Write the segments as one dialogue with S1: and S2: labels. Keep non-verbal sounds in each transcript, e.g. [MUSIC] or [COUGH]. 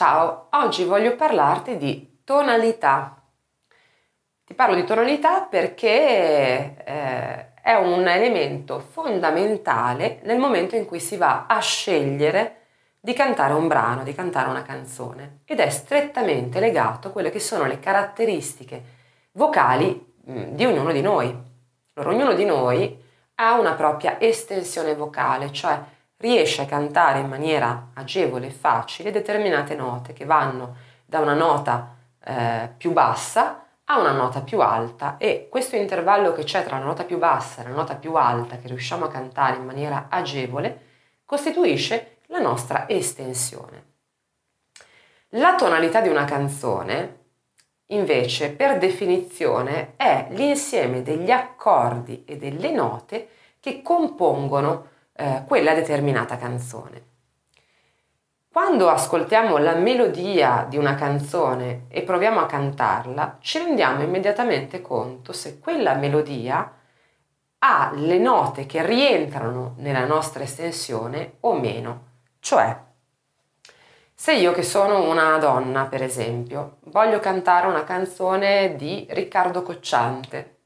S1: Ciao, oggi voglio parlarti di tonalità. Ti parlo di tonalità perché eh, è un elemento fondamentale nel momento in cui si va a scegliere di cantare un brano, di cantare una canzone ed è strettamente legato a quelle che sono le caratteristiche vocali mm, di ognuno di noi. Allora, ognuno di noi ha una propria estensione vocale, cioè riesce a cantare in maniera agevole e facile determinate note che vanno da una nota eh, più bassa a una nota più alta e questo intervallo che c'è tra la nota più bassa e la nota più alta che riusciamo a cantare in maniera agevole costituisce la nostra estensione. La tonalità di una canzone invece per definizione è l'insieme degli accordi e delle note che compongono eh, quella determinata canzone. Quando ascoltiamo la melodia di una canzone e proviamo a cantarla, ci rendiamo immediatamente conto se quella melodia ha le note che rientrano nella nostra estensione o meno. Cioè, se io che sono una donna, per esempio, voglio cantare una canzone di Riccardo Cocciante,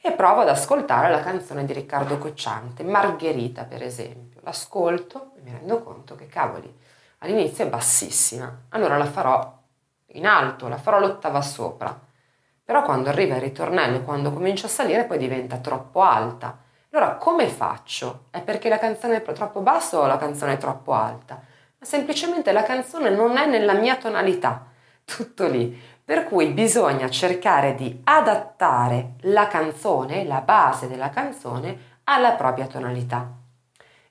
S1: e provo ad ascoltare la canzone di Riccardo Cocciante, Margherita per esempio. L'ascolto e mi rendo conto che cavoli, all'inizio è bassissima, allora la farò in alto, la farò l'ottava sopra. Però quando arriva il ritornello, quando comincia a salire, poi diventa troppo alta. Allora come faccio? È perché la canzone è troppo bassa o la canzone è troppo alta? Ma semplicemente la canzone non è nella mia tonalità. Tutto lì. Per cui bisogna cercare di adattare la canzone, la base della canzone, alla propria tonalità.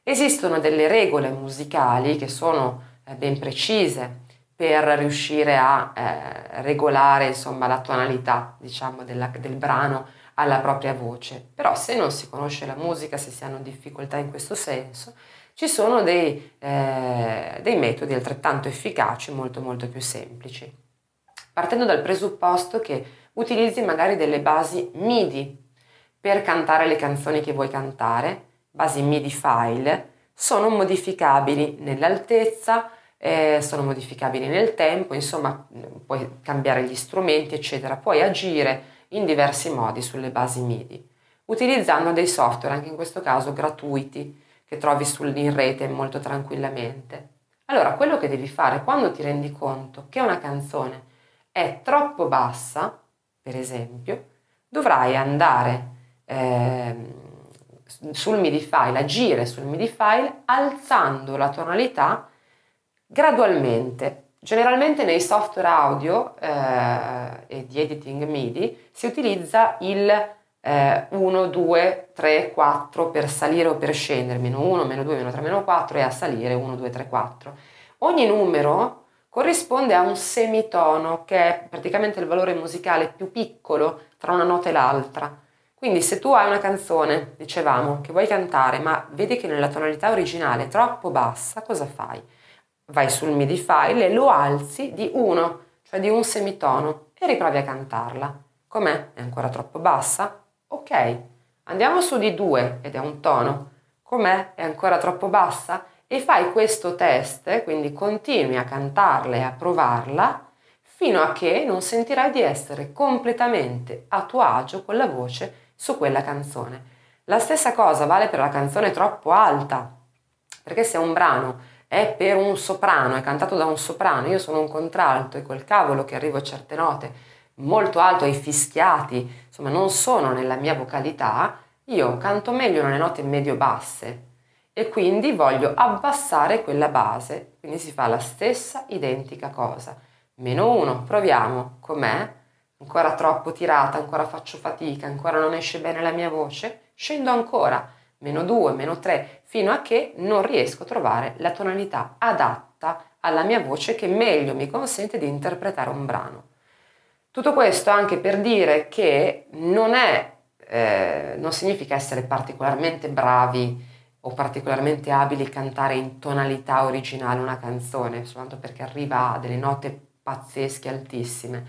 S1: Esistono delle regole musicali che sono eh, ben precise per riuscire a eh, regolare insomma, la tonalità diciamo, della, del brano alla propria voce. Però se non si conosce la musica, se si hanno difficoltà in questo senso, ci sono dei, eh, dei metodi altrettanto efficaci, molto molto più semplici partendo dal presupposto che utilizzi magari delle basi MIDI per cantare le canzoni che vuoi cantare, basi MIDI file, sono modificabili nell'altezza, eh, sono modificabili nel tempo, insomma puoi cambiare gli strumenti, eccetera, puoi agire in diversi modi sulle basi MIDI, utilizzando dei software, anche in questo caso gratuiti, che trovi sul, in rete molto tranquillamente. Allora, quello che devi fare quando ti rendi conto che una canzone è troppo bassa, per esempio, dovrai andare eh, sul MIDI file, agire sul MIDI file alzando la tonalità gradualmente. Generalmente nei software audio eh, e di editing MIDI si utilizza il eh, 1, 2, 3, 4 per salire o per scendere, meno 1, meno 2, meno 3, meno 4 e a salire 1, 2, 3, 4. Ogni numero corrisponde a un semitono, che è praticamente il valore musicale più piccolo tra una nota e l'altra. Quindi se tu hai una canzone, dicevamo, che vuoi cantare, ma vedi che nella tonalità originale è troppo bassa, cosa fai? Vai sul MIDI file e lo alzi di uno, cioè di un semitono, e riprovi a cantarla. Com'è? È ancora troppo bassa? Ok. Andiamo su di due ed è un tono. Com'è? È ancora troppo bassa? E fai questo test, quindi continui a cantarla e a provarla fino a che non sentirai di essere completamente a tuo agio con la voce su quella canzone. La stessa cosa vale per la canzone troppo alta, perché se un brano è per un soprano, è cantato da un soprano, io sono un contralto e col cavolo che arrivo a certe note molto alto ai fischiati, insomma non sono nella mia vocalità, io canto meglio nelle note medio-basse, e quindi voglio abbassare quella base, quindi si fa la stessa identica cosa. Meno 1, proviamo, com'è? Ancora troppo tirata, ancora faccio fatica, ancora non esce bene la mia voce? Scendo ancora, meno 2, meno 3, fino a che non riesco a trovare la tonalità adatta alla mia voce che meglio mi consente di interpretare un brano. Tutto questo anche per dire che non è, eh, non significa essere particolarmente bravi o particolarmente abili cantare in tonalità originale una canzone, soltanto perché arriva a delle note pazzesche, altissime.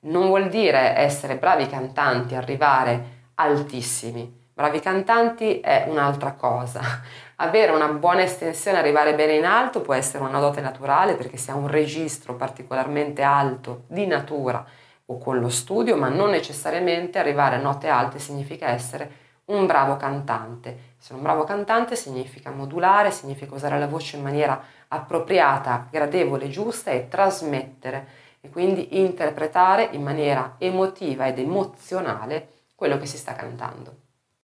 S1: Non vuol dire essere bravi cantanti, arrivare altissimi. Bravi cantanti è un'altra cosa. [LAUGHS] Avere una buona estensione, arrivare bene in alto può essere una dote naturale perché si ha un registro particolarmente alto di natura o con lo studio, ma non necessariamente arrivare a note alte significa essere un bravo cantante. Essere un bravo cantante significa modulare, significa usare la voce in maniera appropriata, gradevole, giusta e trasmettere e quindi interpretare in maniera emotiva ed emozionale quello che si sta cantando.